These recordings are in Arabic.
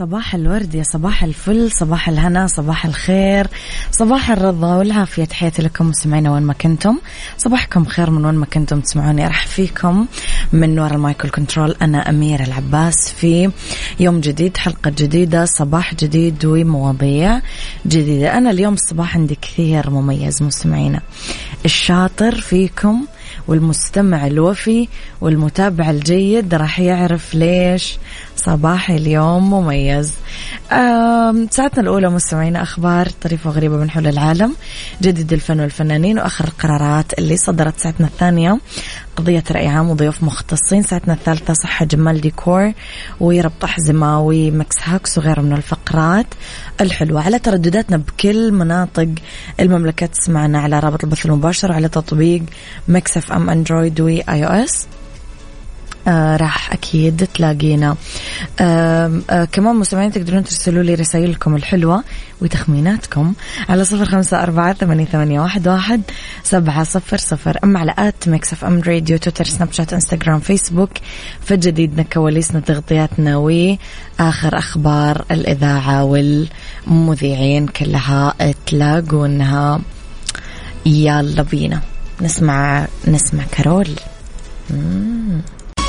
صباح الورد يا صباح الفل صباح الهنا صباح الخير صباح الرضا والعافية. تحياتي لكم مستمعينا وين ما كنتم. صباحكم خير من وين ما كنتم تسمعوني. أرحب فيكم من وراء المايكل كنترول أنا أميرة العباس في يوم جديد حلقة جديدة صباح جديد ومواضيع جديدة. أنا اليوم الصباح عندي كثير مميز مستمعينا. الشاطر فيكم والمستمع الوفي والمتابع الجيد راح يعرف ليش صباحي اليوم مميز. ساعتنا الأولى مستمعينا أخبار طريفة وغريبة من حول العالم جديد الفن والفنانين وآخر القرارات اللي صدرت ساعتنا الثانية. قضية رأي عام وضيوف مختصين. ساعتنا الثالثة صحة جمال ديكور وربط أحزمة و Mix hacks وغيره من الفقرات الحلوة. على تردداتنا بكل مناطق المملكة تسمعنا على رابط البث المباشر وعلى تطبيق Mix FM Android و iOS آه راح أكيد تلاقينا. آه كمان مستمعين تقدرون ترسلوا لي رسائلكم الحلوة وتخميناتكم على صفر خمسة أربعة ثمانية, ثمانية واحد, واحد سبعة صفر صفر. أما على at Mix FM Radio تويتر سناب شات إنستغرام فيسبوك فجديدنا كواليسنا تغطياتنا وآخر أخبار الإذاعة والمذيعين كلها تلاقونها. يلا بينا. نسمع نسمع كارول. مم.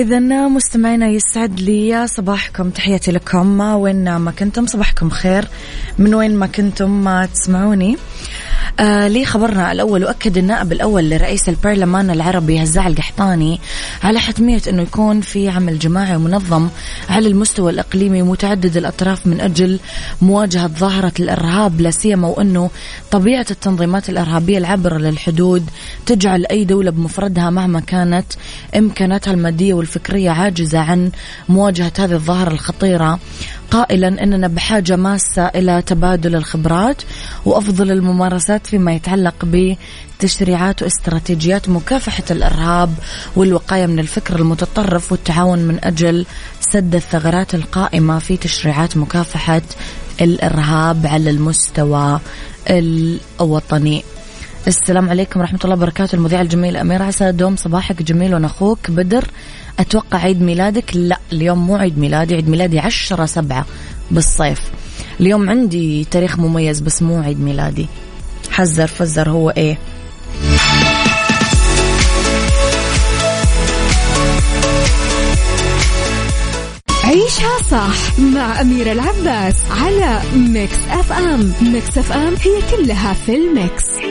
إذا مستمعينا يسعد لي صباحكم. تحياتي لكم. وين ما كنتم صباحكم خير. من وين ما كنتم ما تسمعوني. آه خبرنا الأول وأكد النائب الأول لرئيس البرلمان العربي هزاع القحطاني على حتمية أنه يكون في عمل جماعي ومنظم على المستوى الإقليمي متعدد الأطراف من أجل مواجهة ظاهرة الإرهاب لا سيما وأنه طبيعة التنظيمات الإرهابية العابرة للحدود تجعل أي دولة بمفردها مهما كانت إمكاناتها المادية والفكرية عاجزة عن مواجهة هذه الظاهرة الخطيرة. قائلا إننا بحاجة ماسة إلى تبادل الخبرات وأفضل الممارسات فيما يتعلق بتشريعات واستراتيجيات مكافحة الإرهاب والوقاية من الفكر المتطرف والتعاون من أجل سد الثغرات القائمة في تشريعات مكافحة الإرهاب على المستوى الوطني. السلام عليكم ورحمة الله وبركاته. المذيعة الجميلة أميرة العباس. دوم صباحك جميل وأنا أخوك بدر. أتوقع عيد ميلادك؟ لا اليوم مو عيد ميلادي عيد ميلادي عشرة سبعة بالصيف. اليوم عندي تاريخ مميز بس مو عيد ميلادي. حذر فزر هو إيه. عيشها صح مع أميرة العباس على Mix FM. Mix FM هي كلها في ال mix. هي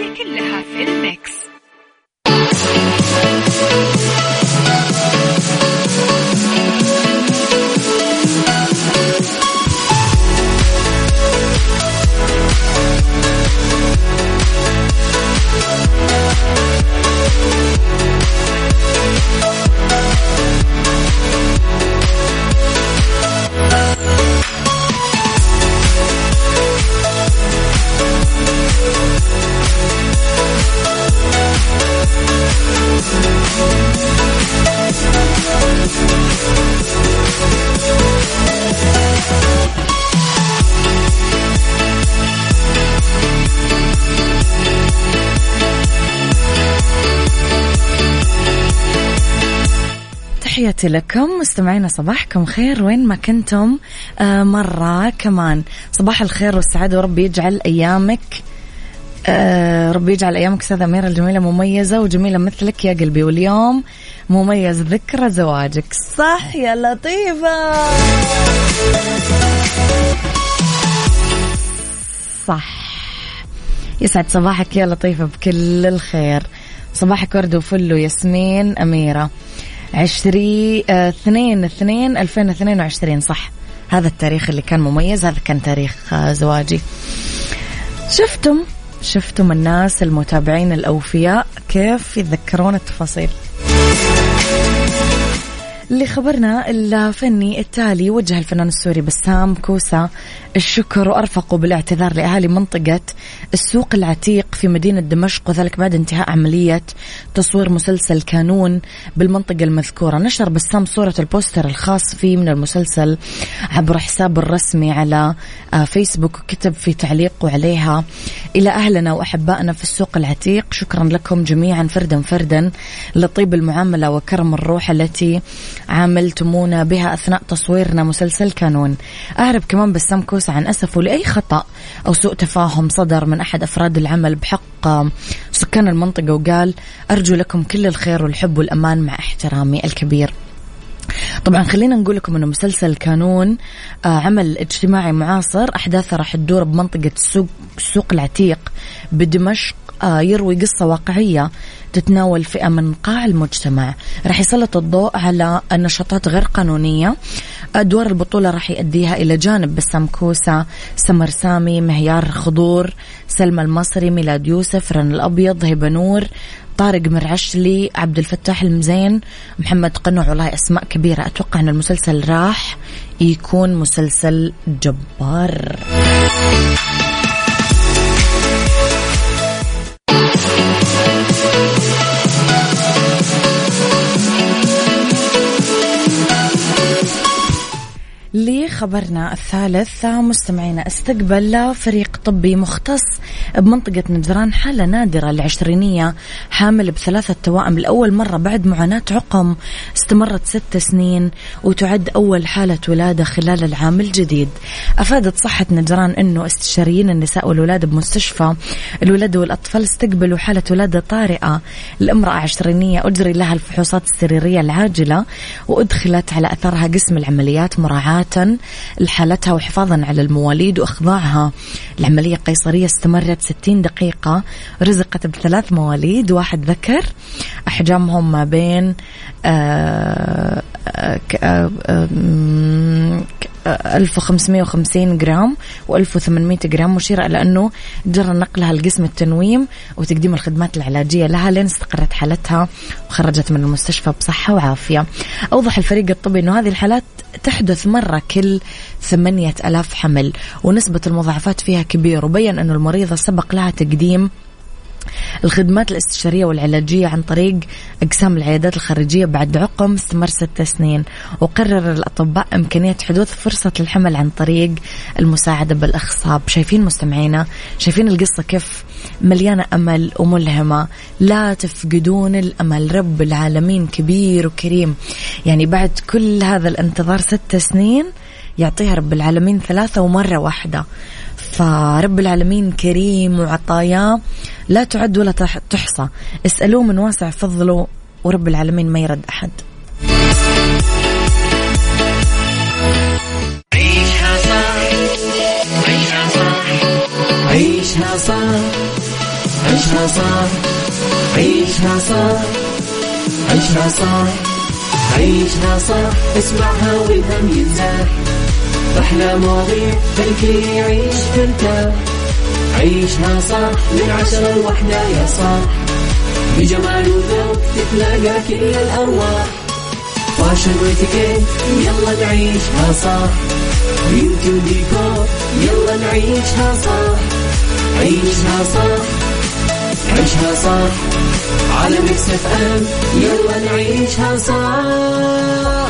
تحياتي لكم. مستمعينا صباحكم خير. وين ما كنتم آه مرة كمان. صباح الخير والسعادة. وربي يجعل أيامك آه ربي يجعل أيامك أستاذة أميرة الجميلة مميزة وجميلة مثلك يا قلبي. واليوم مميز ذكرى زواجك. صح يا لطيفة. صح. يسعد صباحك يا لطيفة بكل الخير. صباحك ورد وفل وياسمين أميرة. عشري آه، اثنين اثنين ألفين اثنين وعشرين صح. هذا التاريخ اللي كان مميز هذا كان تاريخ آه، زواجي. شفتم شفتم الناس المتابعين الأوفياء كيف يتذكرون التفاصيل؟ لخبرنا الفني التالي وجه الفنان السوري بسام كوسا. الشكر وأرفقوا بالاعتذار لأهالي منطقة السوق العتيق في مدينة دمشق وذلك بعد انتهاء عملية تصوير مسلسل كانون بالمنطقة المذكورة. نشر بسام صورة البوستر الخاص فيه من المسلسل عبر حسابه الرسمي على آه، فيسبوك وكتب في تعليقه عليها. إلى أهلنا وأحبائنا في السوق العتيق شكرا لكم جميعا فردا فردا. لطيب المعاملة وكرم الروح التي عاملتمونا بها أثناء تصويرنا مسلسل كانون. أعرب كمان بسام كوسة عن أسفه لأي خطأ أو سوء تفاهم صدر من أحد أفراد العمل بحق سكان المنطقة وقال أرجو لكم كل الخير والحب والأمان مع احترامي الكبير. طبعا خلينا نقول لكم إنه مسلسل كانون آه عمل اجتماعي معاصر. أحداثه راح تدور بمنطقة السوق السوق العتيق بدمشق يروي قصة واقعية تتناول فئة من قاع المجتمع. راح يسلط الضوء على النشاطات غير قانونية. أدوار البطولة راح يؤديها إلى جانب بسام كوسة سمر سامي مهيار خضور سلمى المصري ميلاد يوسف رن الأبيض هبة نور طارق مرعشلي عبد الفتاح المزين محمد قنوع. والله أسماء كبيرة. أتوقع أن المسلسل راح يكون مسلسل جبار. لخبرنا الثالث. مستمعينا استقبل فريق طبي مختص بمنطقة نجران حالة نادرة العشرينية حامل بثلاثة توائم لأول مرة بعد معاناة عقم استمرت ست سنين وتعد أول حالة ولادة خلال العام الجديد. أفادت صحة نجران أنه استشاريين النساء والولادة بمستشفى الولادة والأطفال استقبلوا حالة ولادة طارئة لامرأة عشرينية. أجري لها الفحوصات السريرية العاجلة وأدخلت على أثرها قسم العمليات مراعاة لحالتها وحفاظا على المواليد وإخضاعها. العملية القيصرية استمرت 60 دقيقة. رزقت بثلاث مواليد. واحد ذكر أحجامهم ما بين آه، آه، آه، 1550 جرام و1800 جرام مشيرة إلى أنه جرى نقلها لقسم التنويم وتقديم الخدمات العلاجية لها لين استقرت حالتها وخرجت من المستشفى بصحة وعافية. أوضح الفريق الطبي أنه هذه الحالات تحدث مرة كل ثمانية ألاف حمل ونسبة المضاعفات فيها كبير وبين أنه المريضة سبق لها تقديم الخدمات الاستشارية والعلاجية عن طريق أقسام العيادات الخارجية بعد عقم استمر ست سنين. وقرر الأطباء إمكانية حدوث فرصة الحمل عن طريق المساعدة بالإخصاب. شايفين مستمعينا؟ شايفين القصة كيف مليانة أمل وملهمة. لا تفقدون الأمل. رب العالمين كبير وكريم. يعني بعد كل هذا الانتظار ست سنين يعطيها رب العالمين ثلاثة ومرة واحدة. فرب العالمين كريم وعطاياه لا تعد ولا تحصى. اسألوه من واسع فضله ورب العالمين ما يرد أحد. عيشها صح عيشها صح عيشها صح عيشها صح عيشها صح عيشها صح عيشها صح اسمعها والهم ينزاح أحلى مواضيع خلي يعيش ترتاح عيشها صح من عشرة لوحدة يا صاح بجمال وذوق تتلاقى كل الأرواح. فاشل واتيكيت يلا نعيشها صح beauty وديكور يلا نعيشها صح عيشها صح عيشها صح على ميكس اف أم يلا نعيشها صح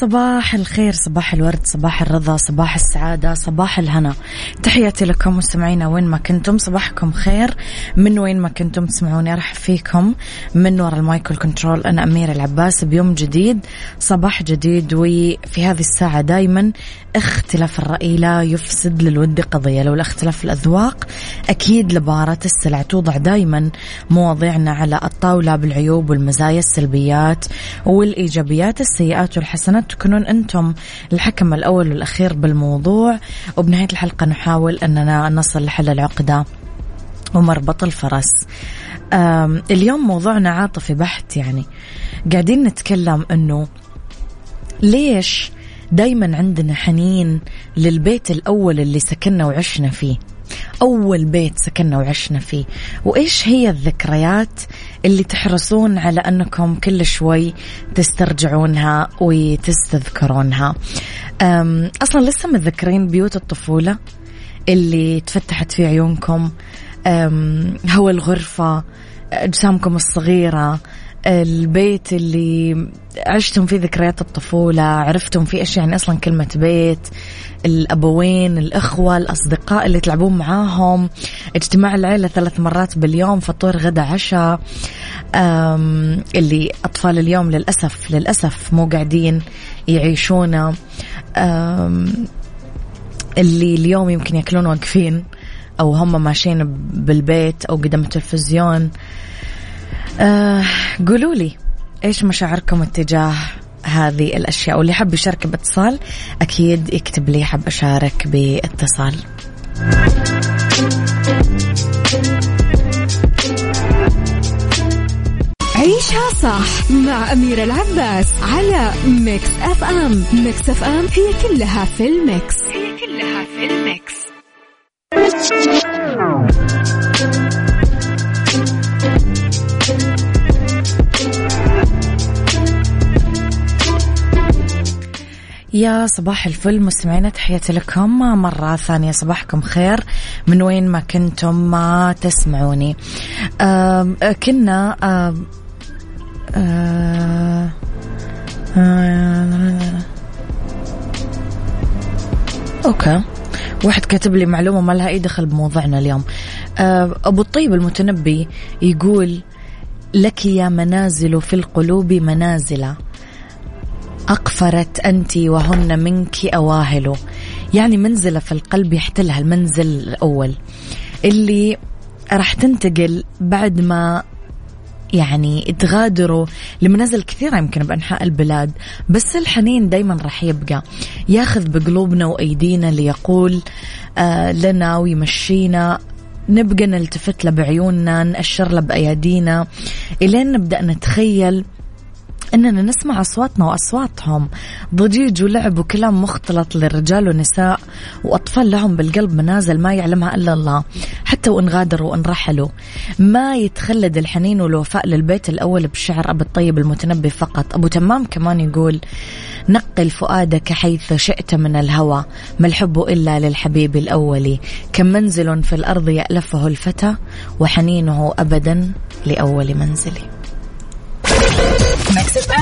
صباح الخير صباح الورد صباح الرضا صباح السعادة صباح الهنا. تحياتي لكم مستمعينا وين ما كنتم. صباحكم خير. من وين ما كنتم تسمعوني أرحب فيكم. من وراء المايك وال control أنا أميرة العباس. بيوم جديد صباح جديد وفي هذه الساعة دايما اختلاف الرأي لا يفسد للود قضية. لولا اختلاف الأذواق أكيد لبارت السلع توضع دايما مواضيعنا على الطاولة بالعيوب والمزايا السلبيات والإيجابيات السيئات والحسنات. تكونون أنتم الحكم الأول والأخير بالموضوع. وبنهاية الحلقة نحاول أننا نصل لحل العقدة ومربط الفرس اليوم موضوعنا عاطفي بحت يعني. قاعدين نتكلم أنه ليش دايما عندنا حنين للبيت الأول اللي سكننا وعشنا فيه؟ أول بيت سكننا وعشنا فيه. وإيش هي الذكريات اللي تحرصون على أنكم كل شوي تسترجعونها وتستذكرونها. أصلا لسه متذكرين بيوت الطفولة اللي تفتحت في عيونكم. هو الغرفة أجسامكم الصغيرة البيت اللي عشتم فيه ذكريات الطفولة عرفتم فيه أشياء يعني أصلا كلمة بيت الأبوين الأخوة الأصدقاء اللي تلعبون معاهم اجتماع العيلة ثلاث مرات باليوم فطور غدا عشاء. اللي أطفال اليوم للأسف للأسف مو قاعدين يعيشونه. اللي اليوم يمكن ياكلون واقفين أو هم ماشيين بالبيت أو قدام التلفزيون. آه قولوا لي إيش مشاعركم اتجاه هذه الأشياء؟ واللي حب يشارك باتصال أكيد يكتب لي حب أشارك باتصال. عيشها صح مع أميرة العباس على Mix FM Mix FM هي كلها في ال mix. هي كلها في ال mix. يا صباح الفل مستمعينا تحياتي لكم. مرة ثانية صباحكم خير. من وين ما كنتم ما تسمعوني. آه كنا آه آه آه أوكي. واحد كاتب لي معلومة ما لها أي دخل بموضوعنا اليوم. آه أبو الطيب المتنبي يقول لك يا منازل في القلوب منازل أقفرت أنت وهن منك أواهل. يعني منزلة في القلب يحتلها المنزل الأول. اللي راح تنتقل بعد ما يعني تغادروا. لمنازل كثيرة يمكن بأنحاء البلاد. بس الحنين دايما راح يبقى. ياخذ بقلوبنا وأيدينا ليقول آه لنا ويمشينا. نبقى نلتفت له بعيوننا نأشر له بأيادينا. إلين نبدأ نتخيل إننا نسمع أصواتنا وأصواتهم. ضجيج ولعب وكلام مختلط للرجال والنساء وأطفال لهم بالقلب منازل ما يعلمها إلا الله حتى وإن غادروا وإن رحلوا. ما يتخلد الحنين والوفاء للبيت الأول بشعر أبو الطيب المتنبي فقط. أبو تمام كمان يقول نقل فؤادك حيث شئت من الهوى ما الحب إلا للحبيب الأول. كم منزل في الأرض يألفه الفتى وحنينه ابدا لأول منزلي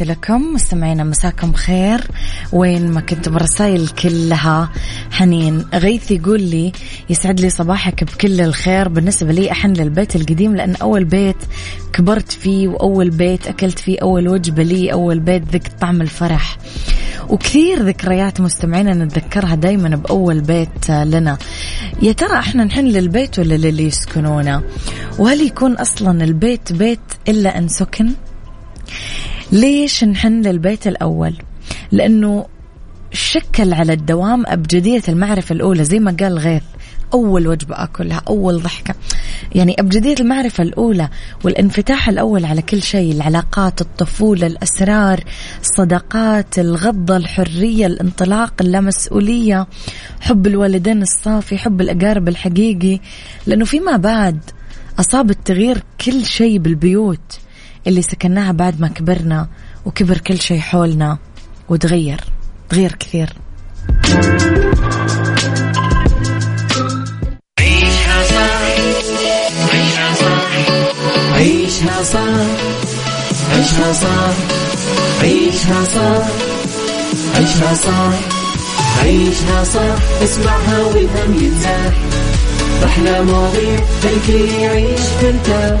تحياتي لكم. مستمعينا مساكم خير. وين ما كنتم الرسائل كلها حنين. غيث يقول لي يسعد لي صباحك بكل الخير. بالنسبة لي أحن للبيت القديم لأن أول بيت كبرت فيه وأول بيت أكلت فيه أول وجبة لي أول بيت ذقت طعم الفرح. وكثير ذكريات مستمعينا نتذكرها دايما بأول بيت لنا. يا ترى أحنا نحن للبيت ولا للي يسكنونه وهل يكون أصلا البيت بيت إلا أن سكن؟ ليش نحن للبيت الأول؟ لأنه شكل على الدوام أبجدية المعرفة الأولى زي ما قال غيث أول وجبة أكلها أول ضحكة. يعني أبجدية المعرفة الأولى والانفتاح الأول على كل شيء العلاقات الطفولة الأسرار الصداقات الغضة الحرية الانطلاق اللامسؤولية حب الوالدين الصافي حب الأقارب الحقيقي. لأنه فيما بعد أصاب التغيير كل شيء بالبيوت. اللي سكناها بعد ما كبرنا وكبر كل شيء حولنا وتغير تغير كثير. عيشها صح عيشها صح عيشها صح عيشها صح عيشها صح عيشها صح عيشها صح. اسمعها والهم ينزاح أحلى مواضيع الكل يعيش ترتاح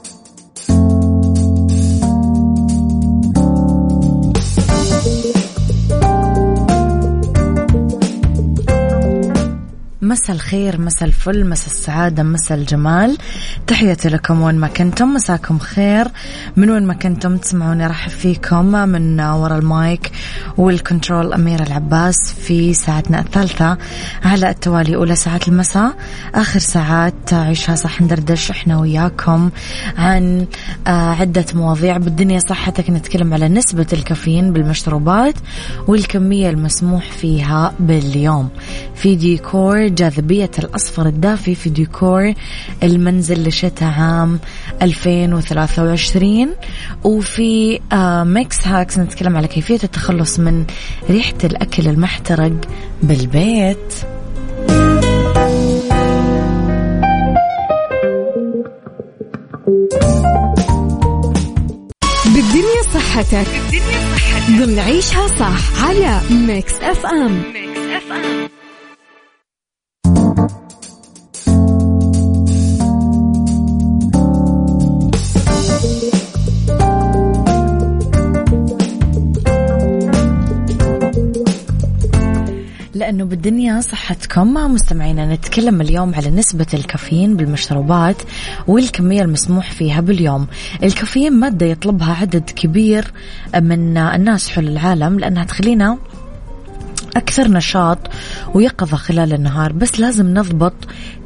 مساء الخير مساء الفل مساء السعادة مساء الجمال. تحياتي لكم وين ما كنتم مساكم خير. من وين ما كنتم تسمعوني راح فيكم من وراء المايك والكنترول أميرة العباس في ساعتنا الثالثة على التوالي أولى ساعات المساء. آخر ساعات عيشها صح ندردش إحنا وياكم عن آه، عدة مواضيع. بالدنيا صحتك نتكلم على نسبة الكافيين بالمشروبات والكمية المسموح فيها باليوم. في ديكور جاذبية الأصفر الدافي في ديكور المنزل لشتاء عام 2023 وفي آه Mix Hacks نتكلم على كيفية التخلص من ريحة الأكل المحترق بالبيت. بالدنيا صحتك. بالدنيا صحتك. ضمن عيشها صح على Mix FM. Mix FM. لأنه بالدنيا صحتكم مستمعينا نتكلم اليوم على نسبة الكافيين بالمشروبات والكمية المسموح فيها باليوم. الكافيين مادة يطلبها عدد كبير من الناس حول العالم لأنها تخلينا أكثر نشاط ويقظة خلال النهار بس لازم نضبط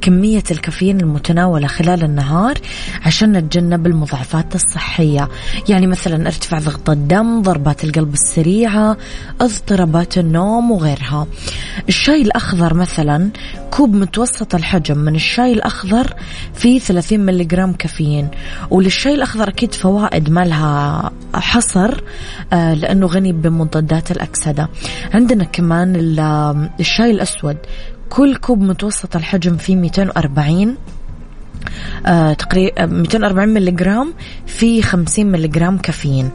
كمية الكافيين المتناولة خلال النهار عشان نتجنب المضاعفات الصحية. يعني مثلا ارتفاع ضغط الدم ضربات القلب السريعة اضطرابات النوم وغيرها. الشاي الأخضر مثلا كوب متوسط الحجم من الشاي الأخضر فيه 30 ملغرام كافيين. وللشاي الأخضر أكيد فوائد ما لها حصر آه، لأنه غني بمضادات الأكسدة. عندنا كمان الشاي الأسود. كل كوب متوسط الحجم فيه 240 آه تقريبا 240 ملغ في 50 ملغ كافيين.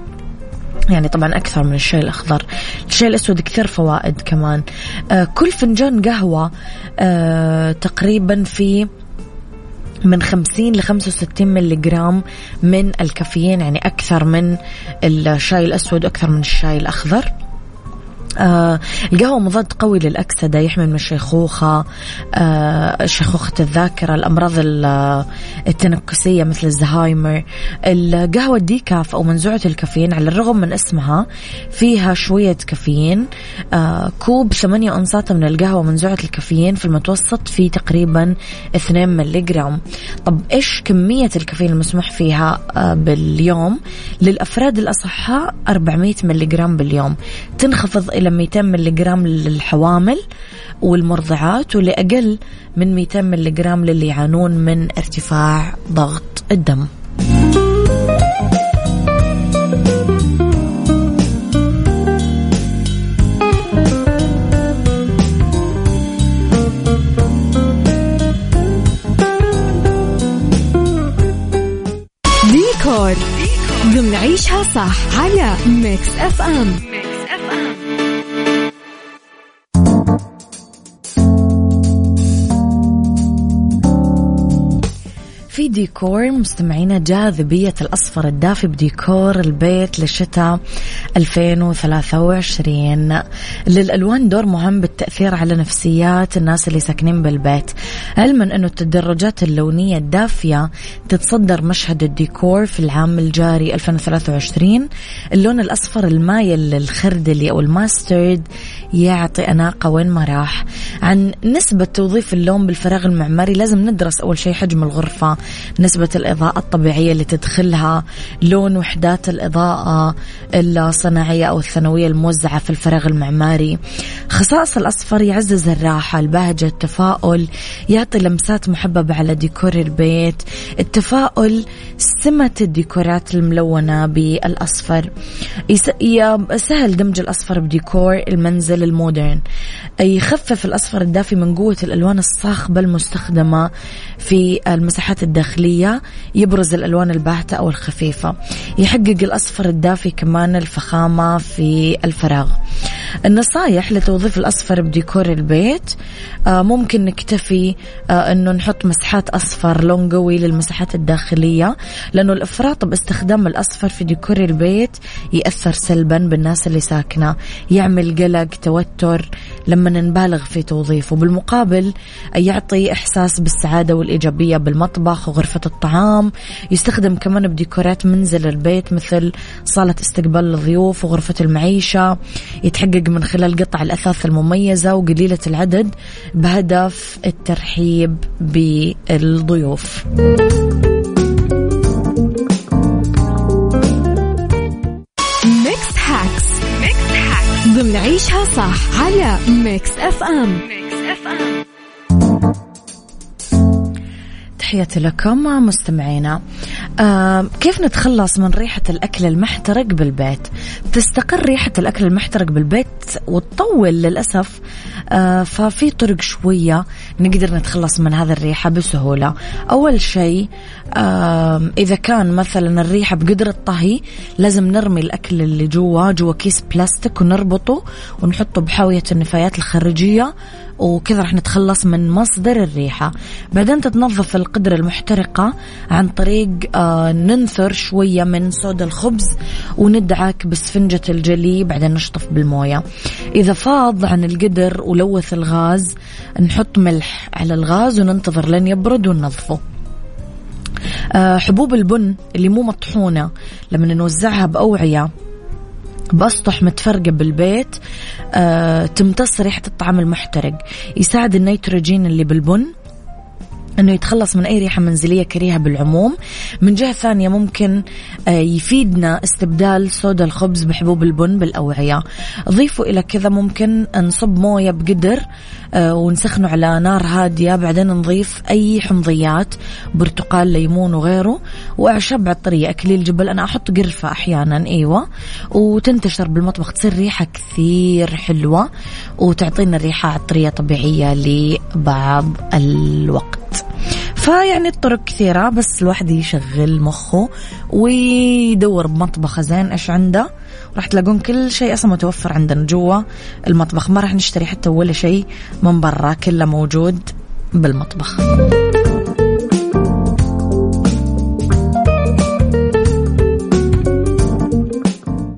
يعني طبعا أكثر من الشاي الأخضر. الشاي الأسود كثير فوائد كمان. آه كل فنجان قهوة آه تقريبا في من 50 ل 65 ملغ من الكافيين. يعني أكثر من الشاي الأسود وأكثر من الشاي الأخضر. آه القهوة مضاد قوي للأكسدة يحمي من الشيخوخة آه شيخوخة الذاكرة الأمراض التنكسية مثل الزهايمر. القهوة الديكاف أو منزوعة الكافيين على الرغم من اسمها فيها شوية كافيين. آه كوب ثمانية أنصات من القهوة منزوعة الكافيين في المتوسط في تقريبا 2 ملغرام طب إيش كمية الكافيين المسموح فيها آه باليوم؟ للأفراد الأصحاء 400 ملغرام باليوم. تنخفض إلى 200 ملغ للحوامل والمرضعات ولأقل من 200 ملغ للي يعانون من ارتفاع ضغط الدم. ديكور. ضمن عيشها صح على Mix FM. في ديكور مستمعينا جاذبية الأصفر الدافي بديكور البيت لشتاء 2023 للألوان دور مهم بالتأثير على نفسيات الناس اللي ساكنين بالبيت. علما أنه التدرجات اللونية الدافية تتصدر مشهد الديكور في العام الجاري 2023 اللون الأصفر المايل للخردلي أو ال mustard يعطي أناقة وين ما راح. عن نسبة توظيف اللون بالفراغ المعماري لازم ندرس أول شيء حجم الغرفة. نسبة الإضاءة الطبيعية اللي تدخلها لون وحدات الإضاءة الصناعية أو الثانوية الموزعة في الفراغ المعماري. خصائص الأصفر يعزز الراحة البهجة التفاؤل يعطي لمسات محببة على ديكور البيت التفاؤل سمة الديكورات الملونة بالأصفر. سهل دمج الأصفر بديكور المنزل المودرن. يخفف الأصفر الدافي من قوة الألوان الصاخبة المستخدمة في المساحات الداخلية يبرز الألوان الباهتة أو الخفيفة. يحقق الأصفر الدافي كمان الفخامة في الفراغ. النصايح لتوظيف الأصفر بديكور البيت آه، ممكن نكتفي آه، أنه نحط مسحات أصفر لون قوي للمساحات الداخلية لأنه الإفراط باستخدام الأصفر في ديكور البيت يأثر سلبا بالناس اللي ساكنة. يعمل قلق توتر لما نبالغ في توظيفه بالمقابل يعطي إحساس بالسعادة والإيجابية بالمطبخ وغرفة الطعام يستخدم كمان بديكورات منزل البيت مثل صالة استقبال الضيوف وغرفة المعيشة يتحقق من خلال قطع الأثاث المميزة وقليلة العدد بهدف الترحيب بالضيوف. ضمن عيشها صح على FM Mix FM تحياتي لكم مستمعينا. آه كيف نتخلص من ريحة الأكل المحترق بالبيت؟ تستقر ريحة الأكل المحترق بالبيت وتطول للأسف. آه ففي طرق شوية نقدر نتخلص من هذا الريحة بسهولة. أول شيء إذا كان مثلا الريحة بقدر الطهي لازم نرمي الأكل اللي جوا جوا كيس بلاستيك ونربطه ونحطه بحاوية النفايات الخارجية وكذا راح نتخلص من مصدر الريحة. بعدين تتنظف القدرة المحترقة عن طريق آه ننثر شوية من صودا الخبز وندعك بسفنجة الجلي بعدين نشطف بالموية. إذا فاض عن القدر ولوث الغاز نحط ملح على الغاز وننتظر لين يبرد وننظفه. حبوب البن اللي مو مطحونة. لما نوزعها بأوعية بأسطح متفرقة بالبيت آه تمتص ريحة الطعام المحترق. يساعد النيتروجين اللي بالبن إنه يتخلص من أي ريحة منزلية كريهة بالعموم. من جهة ثانية ممكن آه، يفيدنا استبدال صودا الخبز بحبوب البن بالأوعية. ضيفوا إلى كذا ممكن نصب موية بقدر آه، ونسخنه على نار هادية. بعدين نضيف أي حمضيات برتقال ليمون وغيره. وأعشاب عطرية اكليل جبل أنا أحط قرفة أحيانا إيوه. وتنتشر بالمطبخ تصير ريحة كثير حلوة وتعطينا ريحه عطرية طبيعية لبعض الوقت. فيعني الطرق كثيرة بس الواحد يشغل مخه ويدور بمطبخه زين. إيش عنده؟ راح تلاقون كل شيء أصلا متوفر عندنا جوا المطبخ. ما راح نشتري حتى ولا شيء من برا كله موجود بالمطبخ.